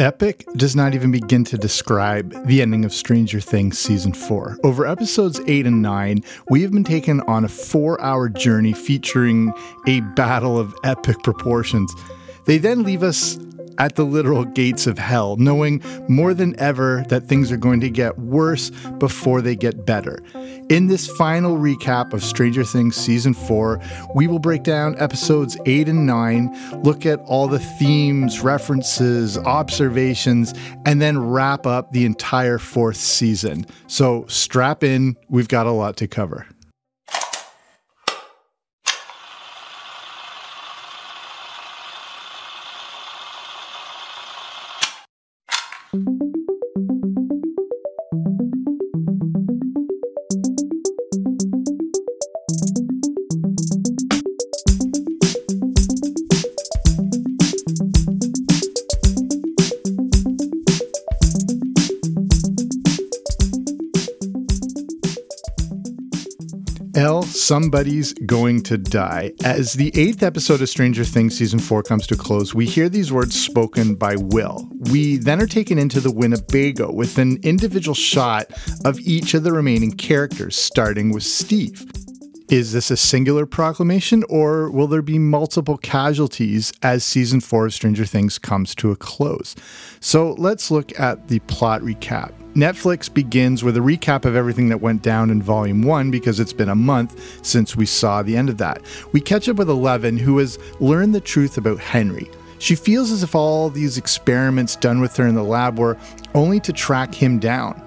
Epic does not even begin to describe the ending of Stranger Things Season 4. Over episodes 8 and 9, we have been taken on a four hour journey featuring a battle of epic proportions. They then leave us at the literal gates of hell, knowing more than ever that things are going to get worse before they get better. In this final recap of Stranger Things Season 4, we will break down episodes 8 and 9, look at all the themes, references, observations, and then wrap up the entire fourth season. So strap in, we've got a lot to cover. Somebody's going to die. As the eighth episode of Stranger Things season four comes to a close, we hear these words spoken by Will. We then are taken into the Winnebago with an individual shot of each of the remaining characters, starting with Steve. Is this a singular proclamation, or will there be multiple casualties as season four of Stranger Things comes to a close? So let's look at the plot recap. Netflix begins with a recap of everything that went down in Volume 1 because it's been a month since we saw the end of that. We catch up with Eleven, who has learned the truth about Henry. She feels as if all these experiments done with her in the lab were only to track him down.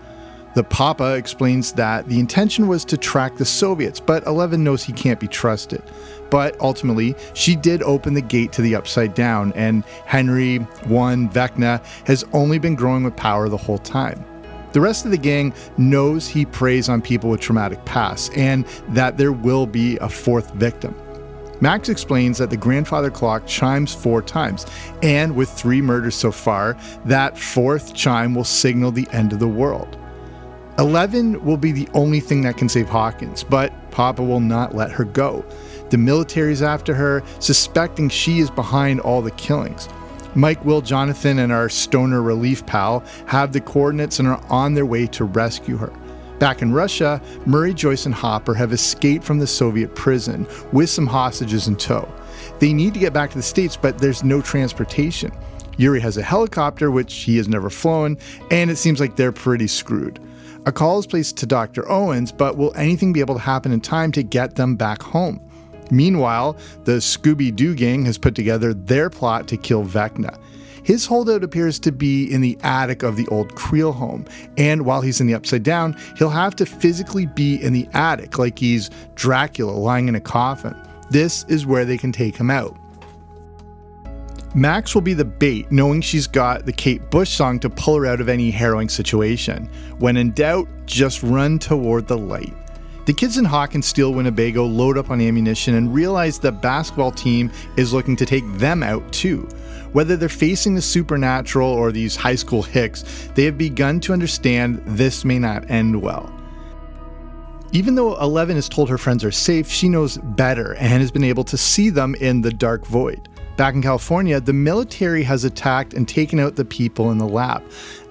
The Papa explains that the intention was to track the Soviets, but Eleven knows he can't be trusted. But ultimately, she did open the gate to the Upside Down, and Henry, one, Vecna, has only been growing with power the whole time. The rest of the gang knows he preys on people with traumatic pasts and that there will be a fourth victim. Max explains that the grandfather clock chimes four times, and with three murders so far, that fourth chime will signal the end of the world. Eleven will be the only thing that can save Hawkins, but Papa will not let her go. The military's after her, suspecting she is behind all the killings. Mike, Will, Jonathan, and our stoner relief pal have the coordinates and are on their way to rescue her. Back in Russia, Murray, Joyce, and Hopper have escaped from the Soviet prison with some hostages in tow. They need to get back to the States, but there's no transportation. Yuri has a helicopter, which he has never flown, and it seems like they're pretty screwed. A call is placed to Dr. Owens, but will anything be able to happen in time to get them back home? Meanwhile, the Scooby Doo gang has put together their plot to kill Vecna. His holdout appears to be in the attic of the old Creel home, and while he's in the Upside Down, he'll have to physically be in the attic like he's Dracula lying in a coffin. This is where they can take him out. Max will be the bait, knowing she's got the Kate Bush song to pull her out of any harrowing situation. When in doubt, just run toward the light. The kids in Hawkins steal Winnebago, load up on ammunition, and realize the basketball team is looking to take them out too. Whether they're facing the supernatural or these high school hicks, they have begun to understand this may not end well. Even though Eleven has told her friends are safe, she knows better and has been able to see them in the dark void. Back in California, the military has attacked and taken out the people in the lab.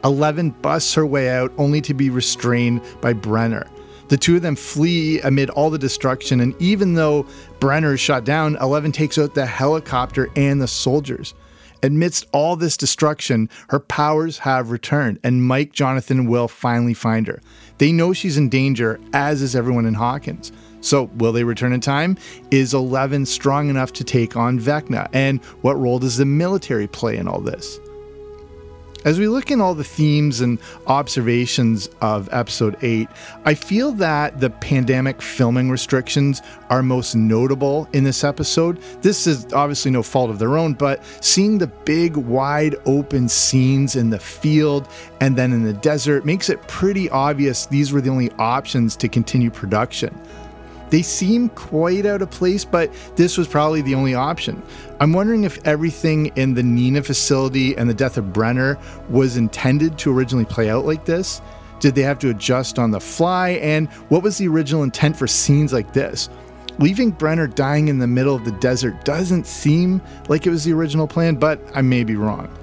Eleven busts her way out only to be restrained by Brenner. The two of them flee amid all the destruction, and even though Brenner is shot down, Eleven takes out the helicopter and the soldiers. Amidst all this destruction, her powers have returned, and Mike, Jonathan, Will finally find her. They know she's in danger, as is everyone in Hawkins. So, will they return in time? Is Eleven strong enough to take on Vecna? And what role does the military play in all this? As we look in all the themes and observations of episode 8, I feel that the pandemic filming restrictions are most notable in this episode. This is obviously no fault of their own, but seeing the big, wide open scenes in the field and then in the desert makes it pretty obvious these were the only options to continue production. They seem quite out of place, but this was probably the only option. I'm wondering if everything in the Nina facility and the death of Brenner was intended to originally play out like this. Did they have to adjust on the fly? And what was the original intent for scenes like this? Leaving Brenner dying in the middle of the desert doesn't seem like it was the original plan, but I may be wrong.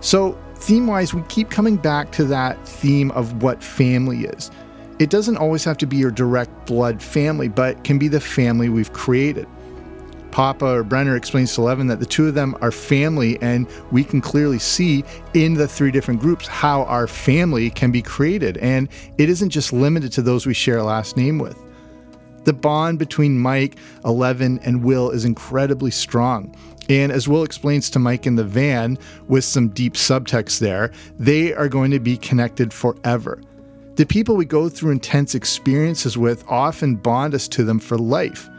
So, theme wise, we keep coming back to that theme of what family is. It doesn't always have to be your direct blood family, but can be the family we've created. Papa or Brenner explains to Eleven that the two of them are family, and we can clearly see in the three different groups how our family can be created, and it isn't just limited to those we share a last name with. The bond between Mike, Eleven, and Will is incredibly strong. And as Will explains to Mike in the van, with some deep subtext there, they are going to be connected forever. The people we go through intense experiences with often bond us to them for life.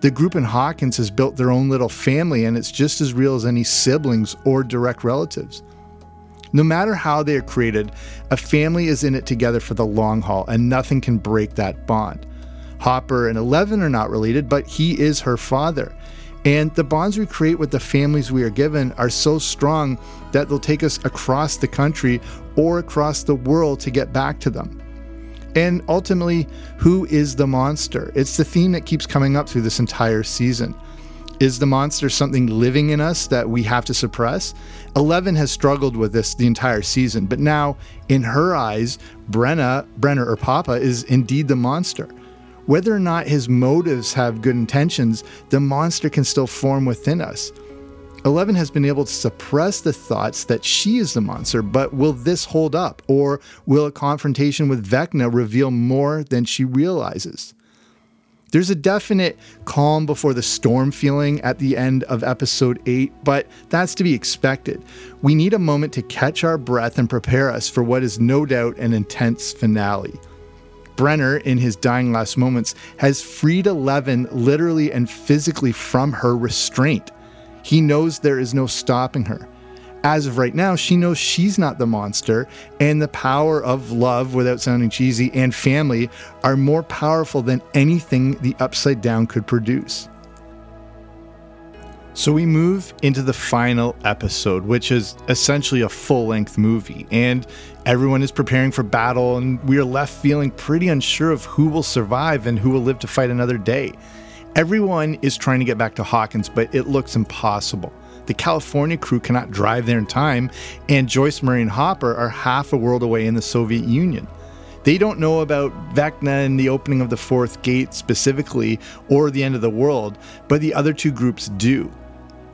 The group in Hawkins has built their own little family, and it's just as real as any siblings or direct relatives. No matter how they are created, a family is in it together for the long haul, and nothing can break that bond. Hopper and Eleven are not related, but he is her father. And the bonds we create with the families we are given are so strong that they'll take us across the country or across the world to get back to them. And ultimately, who is the monster? It's the theme that keeps coming up through this entire season. Is the monster something living in us that we have to suppress? Eleven has struggled with this the entire season, but now, in her eyes, Brenna, Brenner or Papa is indeed the monster. Whether or not his motives have good intentions, the monster can still form within us. Eleven has been able to suppress the thoughts that she is the monster, but will this hold up? Or will a confrontation with Vecna reveal more than she realizes? There's a definite calm before the storm feeling at the end of episode 8, but that's to be expected. We need a moment to catch our breath and prepare us for what is no doubt an intense finale. Brenner, in his dying last moments, has freed Eleven literally and physically from her restraint. He knows there is no stopping her. As of right now, she knows she's not the monster, and the power of love, without sounding cheesy, and family are more powerful than anything the Upside Down could produce. So we move into the final episode, which is essentially a full length movie, and everyone is preparing for battle, and we are left feeling pretty unsure of who will survive and who will live to fight another day. Everyone is trying to get back to Hawkins, but it looks impossible. The California crew cannot drive there in time, and Joyce Murray and Hopper are half a world away in the Soviet Union. They don't know about Vecna and the opening of the fourth gate specifically, or the end of the world, but the other two groups do.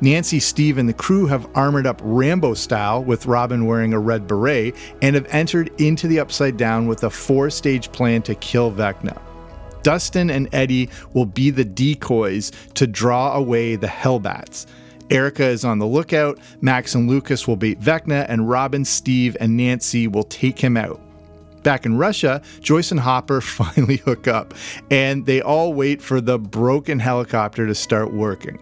Nancy, Steve, and the crew have armored up Rambo style, with Robin wearing a red beret, and have entered into the Upside Down with a four stage plan to kill Vecna. Dustin and Eddie will be the decoys to draw away the Hellbats. Erica is on the lookout, Max and Lucas will bait Vecna, and Robin, Steve, and Nancy will take him out. Back in Russia, Joyce and Hopper finally hook up, and they all wait for the broken helicopter to start working.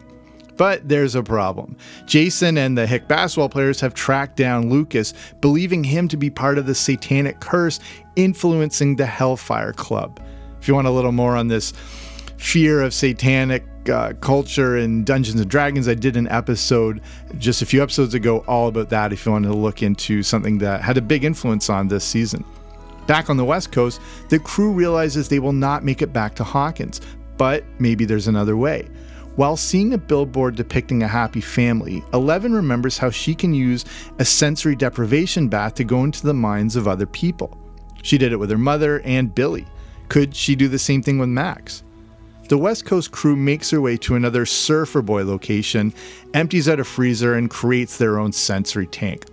But there's a problem. Jason and the Hick basketball players have tracked down Lucas, believing him to be part of the satanic curse influencing the Hellfire Club. If you want a little more on this fear of satanic uh, culture in Dungeons and Dragons, I did an episode just a few episodes ago all about that. If you want to look into something that had a big influence on this season. Back on the West Coast, the crew realizes they will not make it back to Hawkins, but maybe there's another way. While seeing a billboard depicting a happy family, Eleven remembers how she can use a sensory deprivation bath to go into the minds of other people. She did it with her mother and Billy. Could she do the same thing with Max? The West Coast crew makes their way to another Surfer Boy location, empties out a freezer, and creates their own sensory tank.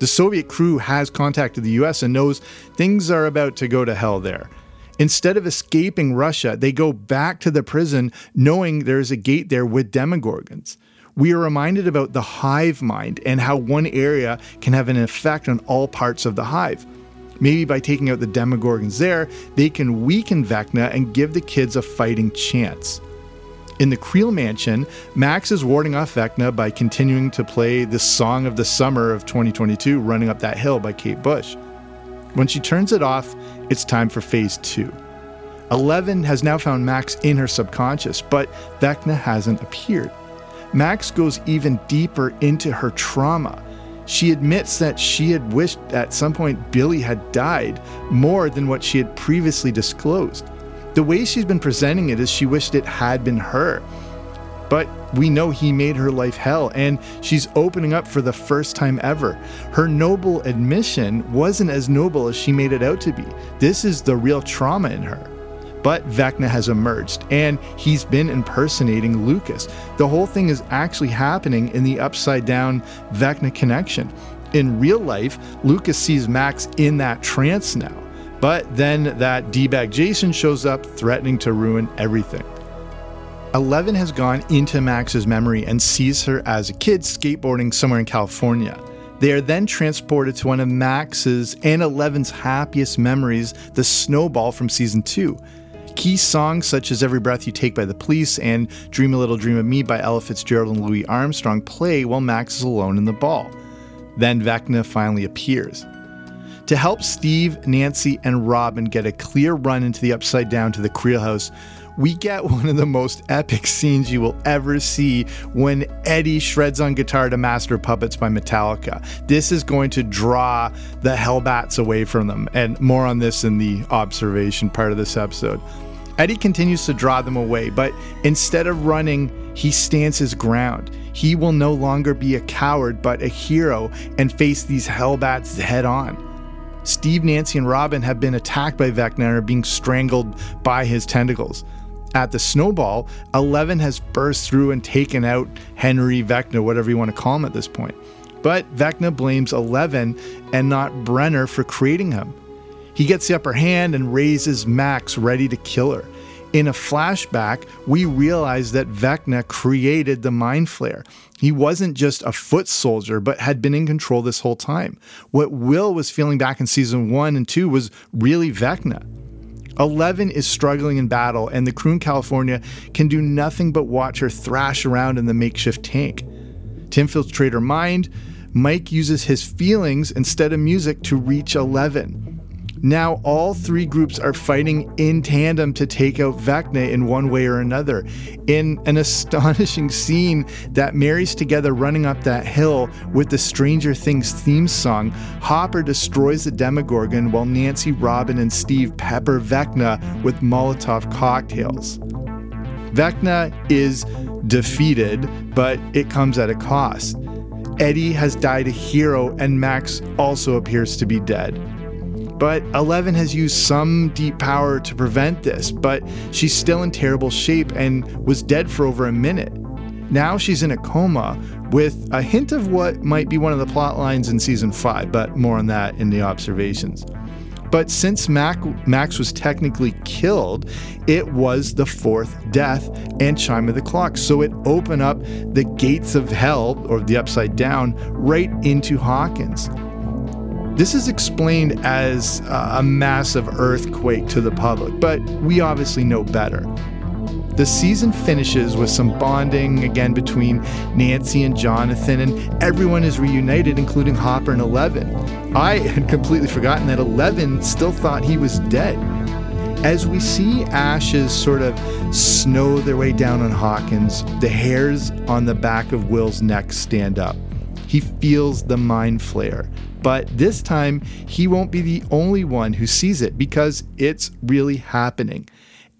The Soviet crew has contacted the US and knows things are about to go to hell there. Instead of escaping Russia, they go back to the prison knowing there is a gate there with demogorgons. we are reminded about the hive mind and how one area can have an effect on all parts of the hive. Maybe by taking out the demogorgons there, they can weaken Vecna and give the kids a fighting chance. In the Creel mansion, Max is warding off Vecna by continuing to play the song of the summer of 2022, Running Up That Hill by Kate Bush. When she turns it off, it's time for phase two. Eleven has now found Max in her subconscious, but Vecna hasn't appeared. Max goes even deeper into her trauma. She admits that she had wished at some point Billy had died more than what she had previously disclosed. The way she's been presenting it is she wished it had been her. But we know he made her life hell, and she's opening up for the first time ever. Her noble admission wasn't as noble as she made it out to be. This is the real trauma in her. But Vecna has emerged, and he's been impersonating Lucas. The whole thing is actually happening in the upside down Vecna connection. In real life, Lucas sees Max in that trance now. But then that D bag Jason shows up, threatening to ruin everything. Eleven has gone into Max's memory and sees her as a kid skateboarding somewhere in California. They are then transported to one of Max's and Eleven's happiest memories, the snowball from season 2. Key songs such as Every Breath You Take by the Police and Dream a Little Dream of Me by Ella Fitzgerald and Louis Armstrong play while Max is alone in the ball. Then Vecna finally appears. To help Steve, Nancy, and Robin get a clear run into the upside down to the Creel house, we get one of the most epic scenes you will ever see when Eddie shreds on guitar to Master Puppets by Metallica. This is going to draw the Hellbats away from them, and more on this in the observation part of this episode. Eddie continues to draw them away, but instead of running, he stands his ground. He will no longer be a coward, but a hero and face these Hellbats head on. Steve, Nancy, and Robin have been attacked by Vecna and are being strangled by his tentacles. At the snowball, Eleven has burst through and taken out Henry Vecna, whatever you want to call him at this point. But Vecna blames Eleven and not Brenner for creating him. He gets the upper hand and raises Max, ready to kill her. In a flashback, we realize that Vecna created the Mind Flayer. He wasn't just a foot soldier, but had been in control this whole time. What Will was feeling back in season one and two was really Vecna. Eleven is struggling in battle, and the crew in California can do nothing but watch her thrash around in the makeshift tank. To infiltrate her mind, Mike uses his feelings instead of music to reach Eleven. Now, all three groups are fighting in tandem to take out Vecna in one way or another. In an astonishing scene that marries together running up that hill with the Stranger Things theme song, Hopper destroys the Demogorgon while Nancy, Robin, and Steve pepper Vecna with Molotov cocktails. Vecna is defeated, but it comes at a cost. Eddie has died a hero, and Max also appears to be dead. But Eleven has used some deep power to prevent this, but she's still in terrible shape and was dead for over a minute. Now she's in a coma with a hint of what might be one of the plot lines in season 5, but more on that in the observations. But since Mac, Max was technically killed, it was the fourth death and chime of the clock. So it opened up the gates of hell, or the upside down, right into Hawkins. This is explained as a massive earthquake to the public, but we obviously know better. The season finishes with some bonding again between Nancy and Jonathan, and everyone is reunited, including Hopper and Eleven. I had completely forgotten that Eleven still thought he was dead. As we see ashes sort of snow their way down on Hawkins, the hairs on the back of Will's neck stand up. He feels the mind flayer. But this time, he won't be the only one who sees it because it's really happening.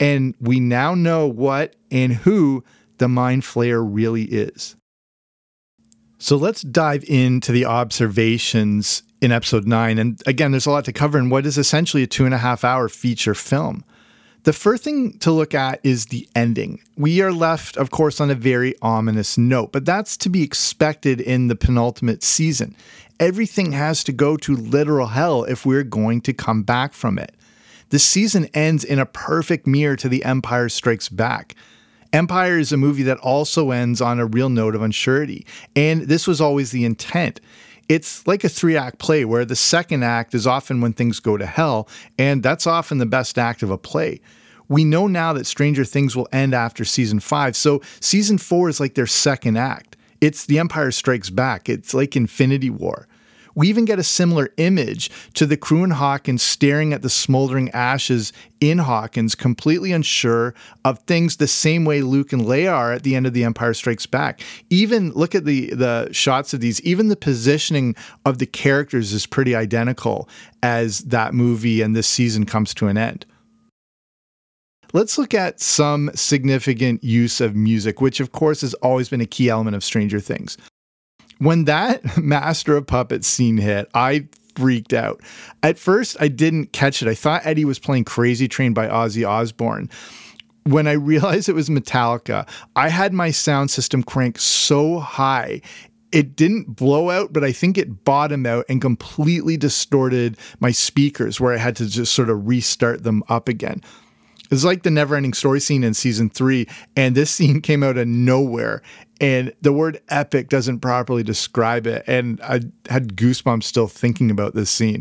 And we now know what and who the Mind flayer really is. So let's dive into the observations in episode nine. And again, there's a lot to cover in what is essentially a two and a half hour feature film. The first thing to look at is the ending. We are left, of course, on a very ominous note, but that's to be expected in the penultimate season. Everything has to go to literal hell if we're going to come back from it. The season ends in a perfect mirror to The Empire Strikes Back. Empire is a movie that also ends on a real note of unsurety, and this was always the intent. It's like a three act play where the second act is often when things go to hell, and that's often the best act of a play. We know now that Stranger Things will end after season five, so season four is like their second act. It's The Empire Strikes Back, it's like Infinity War. We even get a similar image to the crew in Hawkins staring at the smoldering ashes in Hawkins, completely unsure of things the same way Luke and Leia are at the end of The Empire Strikes Back. Even look at the the shots of these, even the positioning of the characters is pretty identical as that movie and this season comes to an end. Let's look at some significant use of music, which of course has always been a key element of Stranger Things when that Master of Puppets scene hit, I freaked out. At first, I didn't catch it. I thought Eddie was playing Crazy Train by Ozzy Osbourne. When I realized it was Metallica, I had my sound system cranked so high it didn't blow out, but I think it bottomed out and completely distorted my speakers where I had to just sort of restart them up again. It's like the never ending story scene in season three, and this scene came out of nowhere and the word epic doesn't properly describe it. And I had goosebumps still thinking about this scene.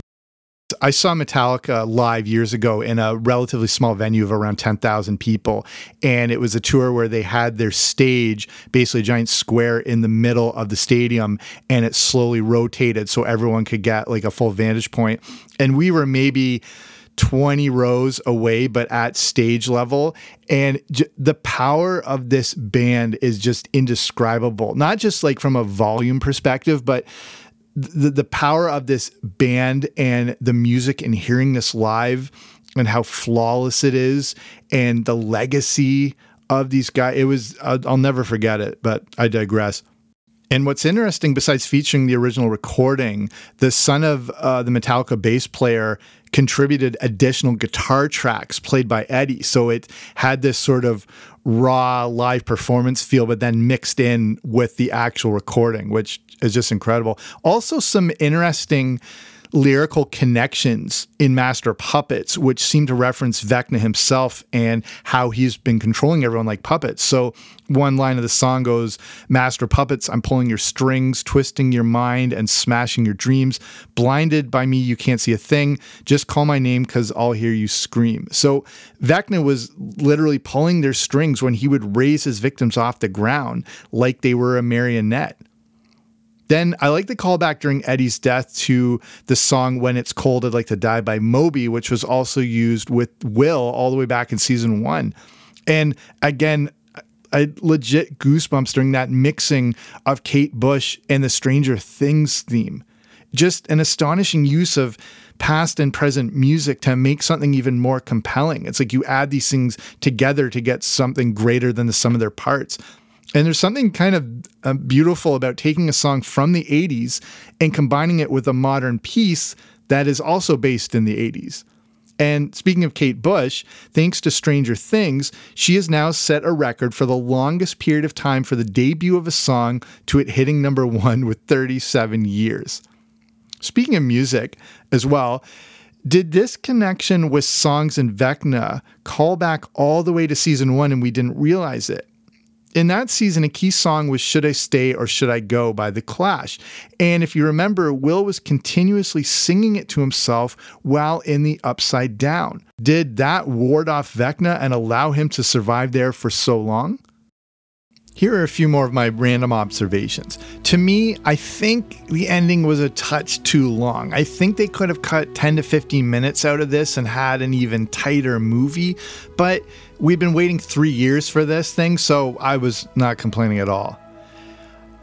I saw Metallica live years ago in a relatively small venue of around 10,000 people. And it was a tour where they had their stage, basically a giant square in the middle of the stadium, and it slowly rotated so everyone could get like a full vantage point. And we were maybe 20 rows away, but at stage level. And j- the power of this band is just indescribable, not just like from a volume perspective, but the, the power of this band and the music and hearing this live and how flawless it is and the legacy of these guys. It was, I'll, I'll never forget it, but I digress. And what's interesting, besides featuring the original recording, the son of uh, the Metallica bass player contributed additional guitar tracks played by Eddie. So it had this sort of raw live performance feel, but then mixed in with the actual recording, which is just incredible. Also, some interesting lyrical connections in Master Puppets, which seem to reference Vecna himself and how he's been controlling everyone like puppets. So one line of the song goes, Master Puppets, I'm pulling your strings, twisting your mind, and smashing your dreams. Blinded by me, you can't see a thing. Just call my name because I'll hear you scream. So Vecna was literally pulling their strings when he would raise his victims off the ground like they were a marionette. Then I like the callback during Eddie's death to the song When It's Cold, I'd Like to Die by Moby, which was also used with Will all the way back in season one. And again, I legit goosebumps during that mixing of Kate Bush and the Stranger Things theme. Just an astonishing use of past and present music to make something even more compelling. It's like you add these things together to get something greater than the sum of their parts. And there's something kind of uh, beautiful about taking a song from the 80s and combining it with a modern piece that is also based in the 80s. And speaking of Kate Bush, thanks to Stranger Things, she has now set a record for the longest period of time for the debut of a song to it hitting number one with 37 years. Speaking of music as well, did this connection with songs in Vecna call back all the way to season one and we didn't realize it? In that season, a key song was Should I Stay or Should I Go by The Clash. And if you remember, Will was continuously singing it to himself while in the Upside Down. Did that ward off Vecna and allow him to survive there for so long? Here are a few more of my random observations. To me, I think the ending was a touch too long. I think they could have cut 10 to 15 minutes out of this and had an even tighter movie, but we've been waiting three years for this thing, so I was not complaining at all.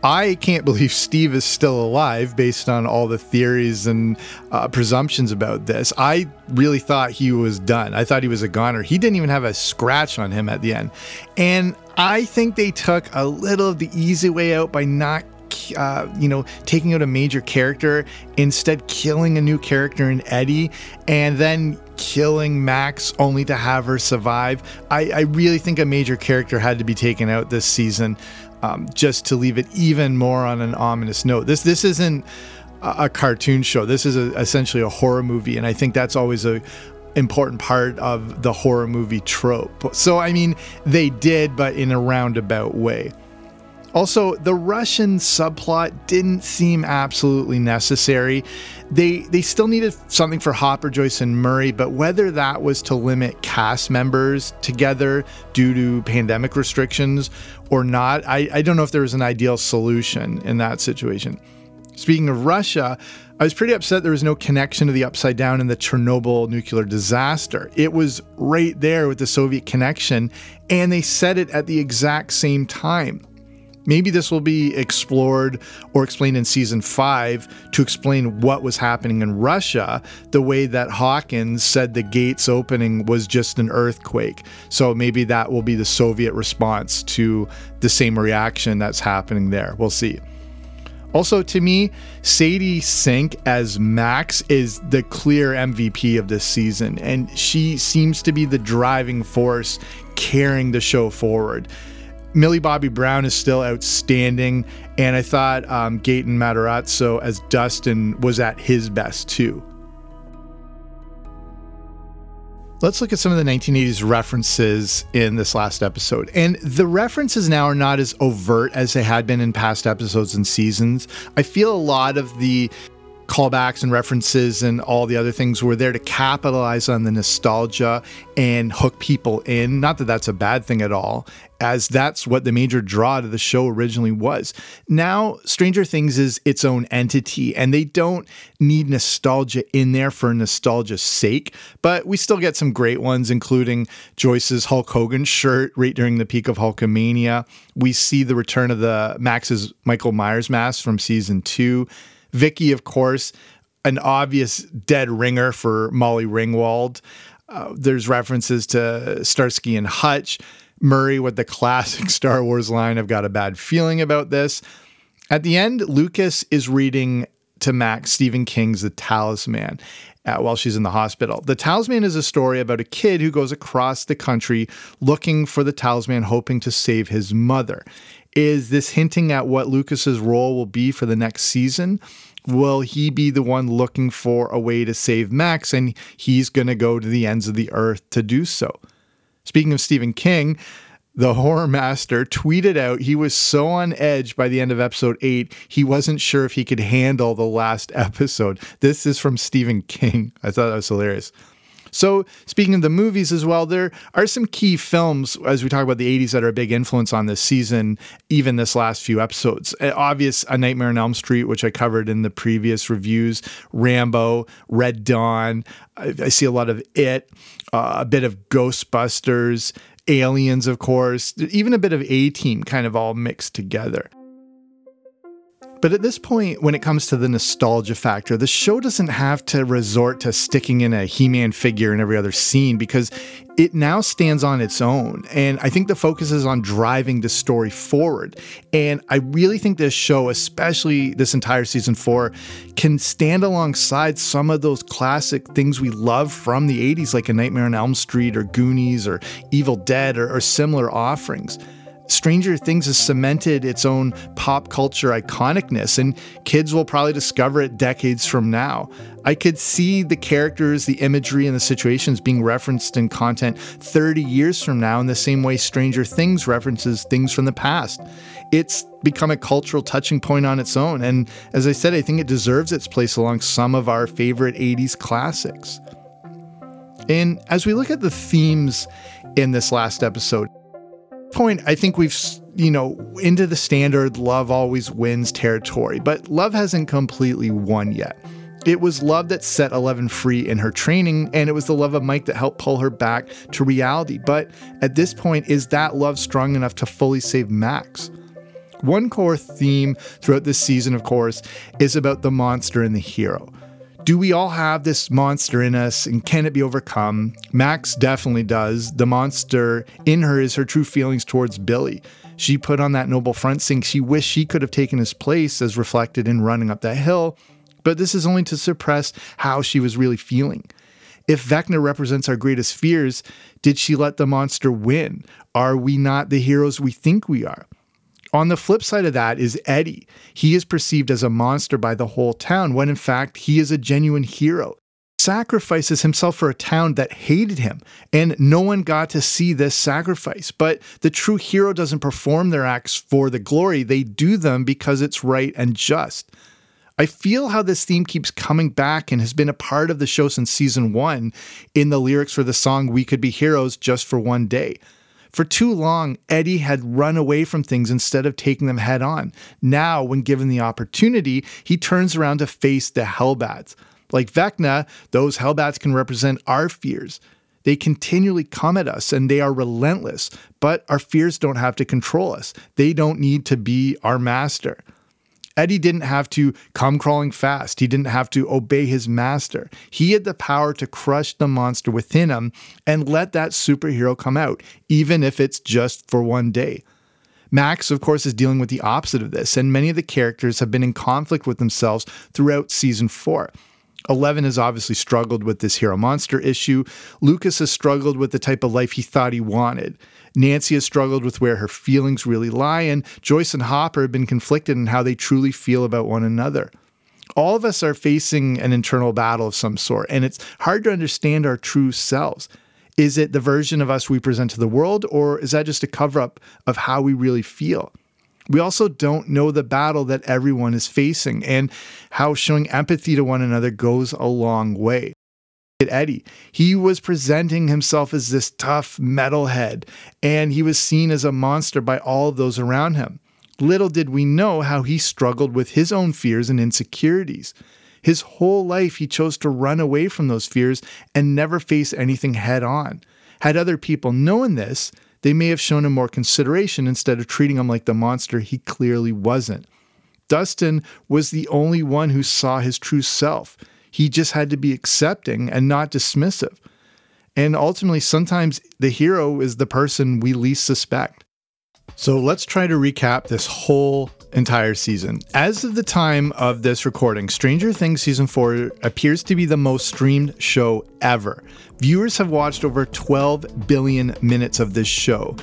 I can't believe Steve is still alive based on all the theories and uh, presumptions about this. I really thought he was done. I thought he was a goner. He didn't even have a scratch on him at the end. And I think they took a little of the easy way out by not uh, you know, taking out a major character, instead killing a new character in Eddie, and then killing Max only to have her survive. I, I really think a major character had to be taken out this season um, just to leave it even more on an ominous note. This this isn't a, cartoon show. This is a, essentially a horror movie, and I think that's always a important part of the horror movie trope. So, I mean, they did, but in a roundabout way. Also, the Russian subplot didn't seem absolutely necessary. They they still needed something for Hopper, Joyce, and Murray, but whether that was to limit cast members together due to pandemic restrictions or not, I, I don't know if there was an ideal solution in that situation. Speaking of Russia, I was pretty upset there was no connection to the upside down in the Chernobyl nuclear disaster. It was right there with the Soviet connection, and they said it at the exact same time. Maybe this will be explored or explained in season five to explain what was happening in Russia, the way that Hawkins said the gates opening was just an earthquake. So maybe that will be the Soviet response to the same reaction that's happening there. We'll see. Also, to me, Sadie Sink as Max is the clear MVP of this season, and she seems to be the driving force carrying the show forward. Millie Bobby Brown is still outstanding, and I thought um, Gaten Matarazzo as Dustin was at his best too. Let's look at some of the 1980s references in this last episode. And the references now are not as overt as they had been in past episodes and seasons. I feel a lot of the callbacks and references and all the other things were there to capitalize on the nostalgia and hook people in. Not that that's a bad thing at all, as that's what the major draw to the show originally was. Now, Stranger Things is its own entity, and they don't need nostalgia in there for nostalgia's sake, but we still get some great ones, including Joyce's Hulk Hogan shirt right during the peak of Hulkamania. We see the return of the Max's Michael Myers mask from season two. Vickie, of course, an obvious dead ringer for Molly Ringwald. Uh, there's references to Starsky and Hutch. Murray with the classic Star Wars line, I've got a bad feeling about this. At the end, Lucas is reading to Max Stephen King's The Talisman uh, while she's in the hospital. The Talisman is a story about a kid who goes across the country looking for the talisman, hoping to save his mother. Is this hinting at what Lucas's role will be for the next season? Will he be the one looking for a way to save Max and he's going to go to the ends of the earth to do so? Speaking of Stephen King, the horror master tweeted out he was so on edge by the end of episode 8 he wasn't sure if he could handle the last episode this is from stephen king i thought that was hilarious so, speaking of the movies as well, there are some key films as we talk about the 80s that are a big influence on this season, even this last few episodes. Obvious A Nightmare on Elm Street, which I covered in the previous reviews, Rambo, Red Dawn. I, I see a lot of It, uh, a bit of Ghostbusters, Aliens, of course, even a bit of A Team kind of all mixed together. But at this point, when it comes to the nostalgia factor, the show doesn't have to resort to sticking in a He Man figure in every other scene because it now stands on its own. And I think the focus is on driving the story forward. And I really think this show, especially this entire season four, can stand alongside some of those classic things we love from the 80s, like A Nightmare on Elm Street or Goonies or Evil Dead or, or similar offerings. Stranger Things has cemented its own pop culture iconicness, and kids will probably discover it decades from now. I could see the characters, the imagery, and the situations being referenced in content 30 years from now in the same way Stranger Things references things from the past. It's become a cultural touching point on its own, and as I said, I think it deserves its place along some of our favorite 80s classics. And as we look at the themes in this last episode, point, I think we've, you know, into the standard love always wins territory, but love hasn't completely won yet. It was love that set Eleven free in her training, and it was the love of Mike that helped pull her back to reality. But at this point, is that love strong enough to fully save Max? One core theme throughout this season, of course, is about the monster and the hero do we all have this monster in us and can it be overcome? Max definitely does. The monster in her is her true feelings towards Billy. She put on that noble front saying she wished she could have taken his place as reflected in running up that hill, but this is only to suppress how she was really feeling. If Vecna represents our greatest fears, did she let the monster win? Are we not the heroes we think we are? On the flip side of that is Eddie. He is perceived as a monster by the whole town when in fact he is a genuine hero. sacrifices himself for a town that hated him, and no one got to see this sacrifice. But the true hero doesn't perform their acts for the glory, they do them because it's right and just. I feel how this theme keeps coming back and has been a part of the show since season one in the lyrics for the song We Could Be Heroes Just for One Day. For too long, Eddie had run away from things instead of taking them head on. Now, when given the opportunity, he turns around to face the Hellbats. Like Vecna, those Hellbats can represent our fears. They continually come at us and they are relentless, but our fears don't have to control us. They don't need to be our master. Eddie didn't have to come crawling fast. He didn't have to obey his master. He had the power to crush the monster within him and let that superhero come out, even if it's just for one day. Max, of course, is dealing with the opposite of this, and many of the characters have been in conflict with themselves throughout season four. Eleven has obviously struggled with this hero monster issue. Lucas has struggled with the type of life he thought he wanted. Nancy has struggled with where her feelings really lie, and Joyce and Hopper have been conflicted in how they truly feel about one another. All of us are facing an internal battle of some sort, and it's hard to understand our true selves. Is it the version of us we present to the world, or is that just a cover up of how we really feel? We also don't know the battle that everyone is facing and how showing empathy to one another goes a long way. Eddie, he was presenting himself as this tough metalhead, and he was seen as a monster by all of those around him. Little did we know how he struggled with his own fears and insecurities. His whole life, he chose to run away from those fears and never face anything head on. Had other people known this, they may have shown him more consideration instead of treating him like the monster he clearly wasn't. Dustin was the only one who saw his true self. He just had to be accepting and not dismissive. And ultimately, sometimes the hero is the person we least suspect. So let's try to recap this whole entire season. As of the time of this recording, Stranger Things Season 4 appears to be the most streamed show ever. Viewers have watched over 12 billion minutes of this show.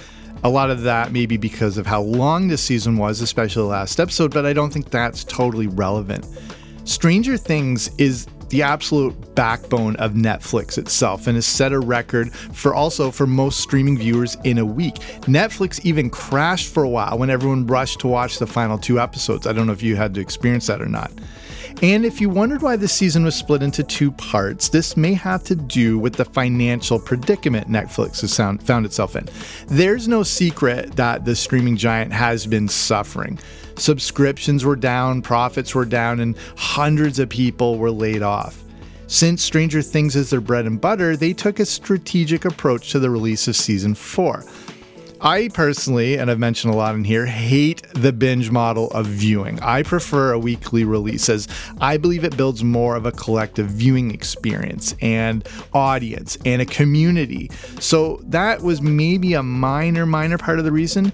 A lot of that maybe because of how long this season was, especially the last episode, but I don't think that's totally relevant. Stranger Things is the absolute backbone of Netflix itself and has set a record for also for most streaming viewers in a week. Netflix even crashed for a while when everyone rushed to watch the final two episodes. I don't know if you had to experience that or not. And if you wondered why this season was split into two parts, this may have to do with the financial predicament Netflix has found itself in. There's no secret that the streaming giant has been suffering. Subscriptions were down, profits were down, and hundreds of people were laid off. Since Stranger Things is their bread and butter, they took a strategic approach to the release of season 4. I personally, and I've mentioned a lot in here, hate the binge model of viewing. I prefer a weekly release as I believe it builds more of a collective viewing experience and audience and a community. So that was maybe a minor, minor part of the reason.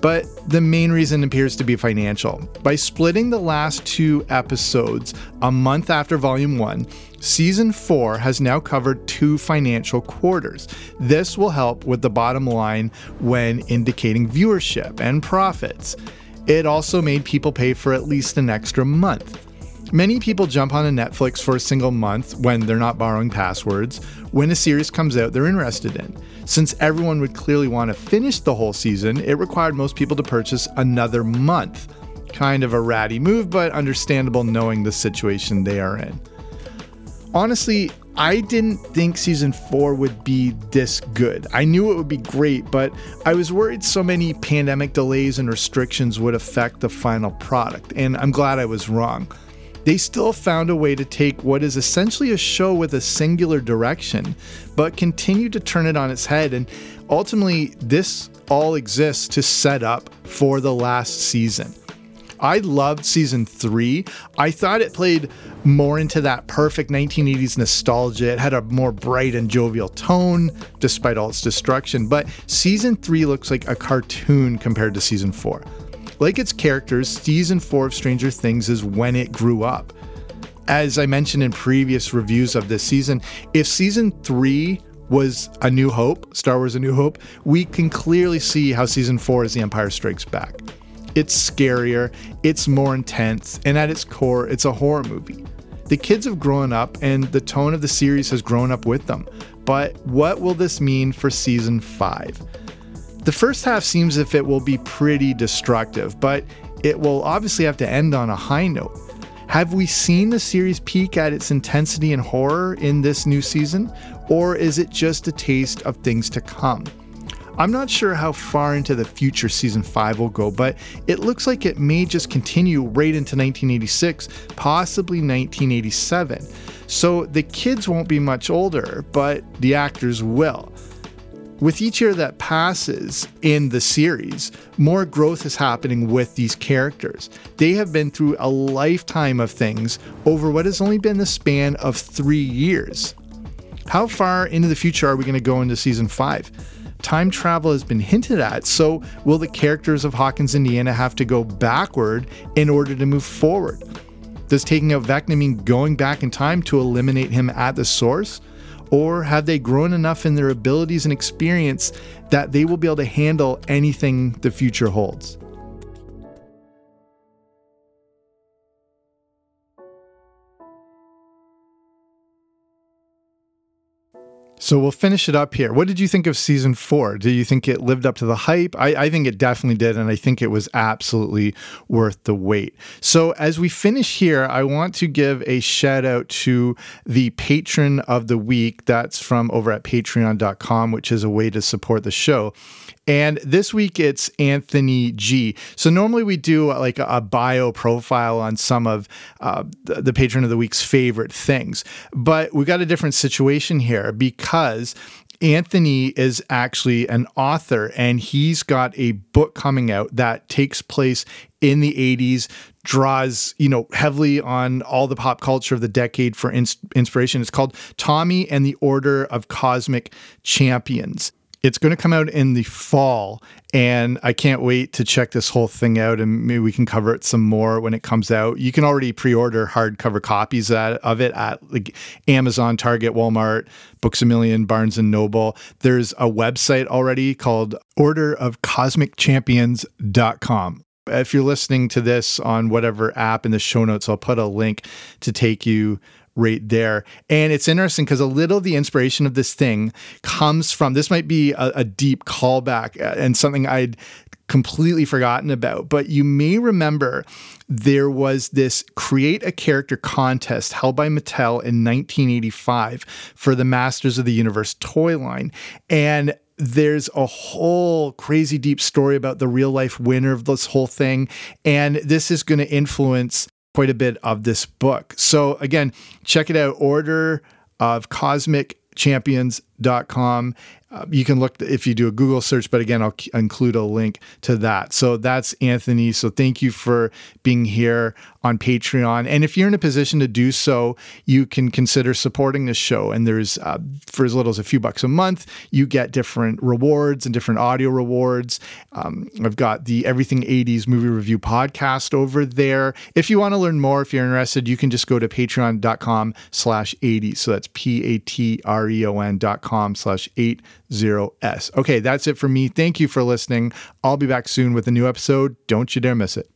But the main reason appears to be financial. By splitting the last two episodes a month after Volume 1, Season 4 has now covered two financial quarters. This will help with the bottom line when indicating viewership and profits. It also made people pay for at least an extra month. Many people jump on a Netflix for a single month when they're not borrowing passwords. When a series comes out they're interested in. Since everyone would clearly want to finish the whole season, it required most people to purchase another month. Kind of a ratty move, but understandable knowing the situation they are in. Honestly, I didn't think season four would be this good. I knew it would be great, but I was worried so many pandemic delays and restrictions would affect the final product, and I'm glad I was wrong they still found a way to take what is essentially a show with a singular direction, but continue to turn it on its head. And ultimately, this all exists to set up for the last season. I loved season three. I thought it played more into that perfect 1980s nostalgia. It had a more bright and jovial tone, despite all its destruction. But season three looks like a cartoon compared to season four. Like its characters, season 4 of Stranger Things is when it grew up. As I mentioned in previous reviews of this season, if season 3 was A New Hope, Star Wars A New Hope, we can clearly see how season 4 is The Empire Strikes Back. It's scarier, it's more intense, and at its core, it's a horror movie. The kids have grown up and the tone of the series has grown up with them. But what will this mean for season 5? The first half seems if it will be pretty destructive, but it will obviously have to end on a high note. Have we seen the series peak at its intensity and horror in this new season, or is it just a taste of things to come? I'm not sure how far into the future season 5 will go, but it looks like it may just continue right into 1986, possibly 1987. So the kids won't be much older, but the actors will. With each year that passes in the series, more growth is happening with these characters. They have been through a lifetime of things over what has only been the span of three years. How far into the future are we going to go into season five? Time travel has been hinted at, so will the characters of Hawkins, Indiana have to go backward in order to move forward? Does taking out Vecna mean going back in time to eliminate him at the source? Or have they grown enough in their abilities and experience that they will be able to handle anything the future holds? So we'll finish it up here. What did you think of season four? Do you think it lived up to the hype? I, I, think it definitely did, and I think it was absolutely worth the wait. So as we finish here, I want to give a shout out to the patron of the week. That's from over at patreon.com, which is a way to support the show. And this week it's Anthony G. So normally we do uh, like a, bio profile on some of uh, the patron of the week's favorite things, but we got a different situation here because Anthony is actually an author and he's got a book coming out that takes place in the 80s draws you know heavily on all the pop culture of the decade for ins- inspiration. It's called Tommy and the Order of Cosmic Champions it's going to come out in the fall, and I can't wait to check this whole thing out. And maybe we can cover it some more when it comes out. You can already pre-order hardcover copies of it at like Amazon, Target, Walmart, Books a Million, Barnes and Noble. There's a website already called orderofcosmicchampions.com. If you're listening to this on whatever app in the show notes, I'll put a link to take you right there. And it's interesting because a little of the inspiration of this thing comes from this might be a, a deep callback uh, and something I'd completely forgotten about, but you may remember there was this create a character contest held by Mattel in 1985 for the Masters of the Universe toy line. And there's a whole crazy deep story about the real life winner of this whole thing. And this is going to influence quite a bit of this book. So again, check it out. Order of Cosmic champions.com uh, you can look if you do a Google search, but again, I'll include a link to that. So that's Anthony. So thank you for being here on Patreon. And if you're in a position to do so, you can consider supporting this show. And there's, uh, for as little as a few bucks a month, you get different rewards and different audio rewards. Um, I've got the Everything 80s movie review podcast over there. If you want to learn more, if you're interested, you can just go to patreon.com slash 80. So that's P-A-T-R-E-O-N dot com slash 80 S. Okay, that's it for me. Thank you for listening. I'll be back soon with a new episode. Don't you dare miss it.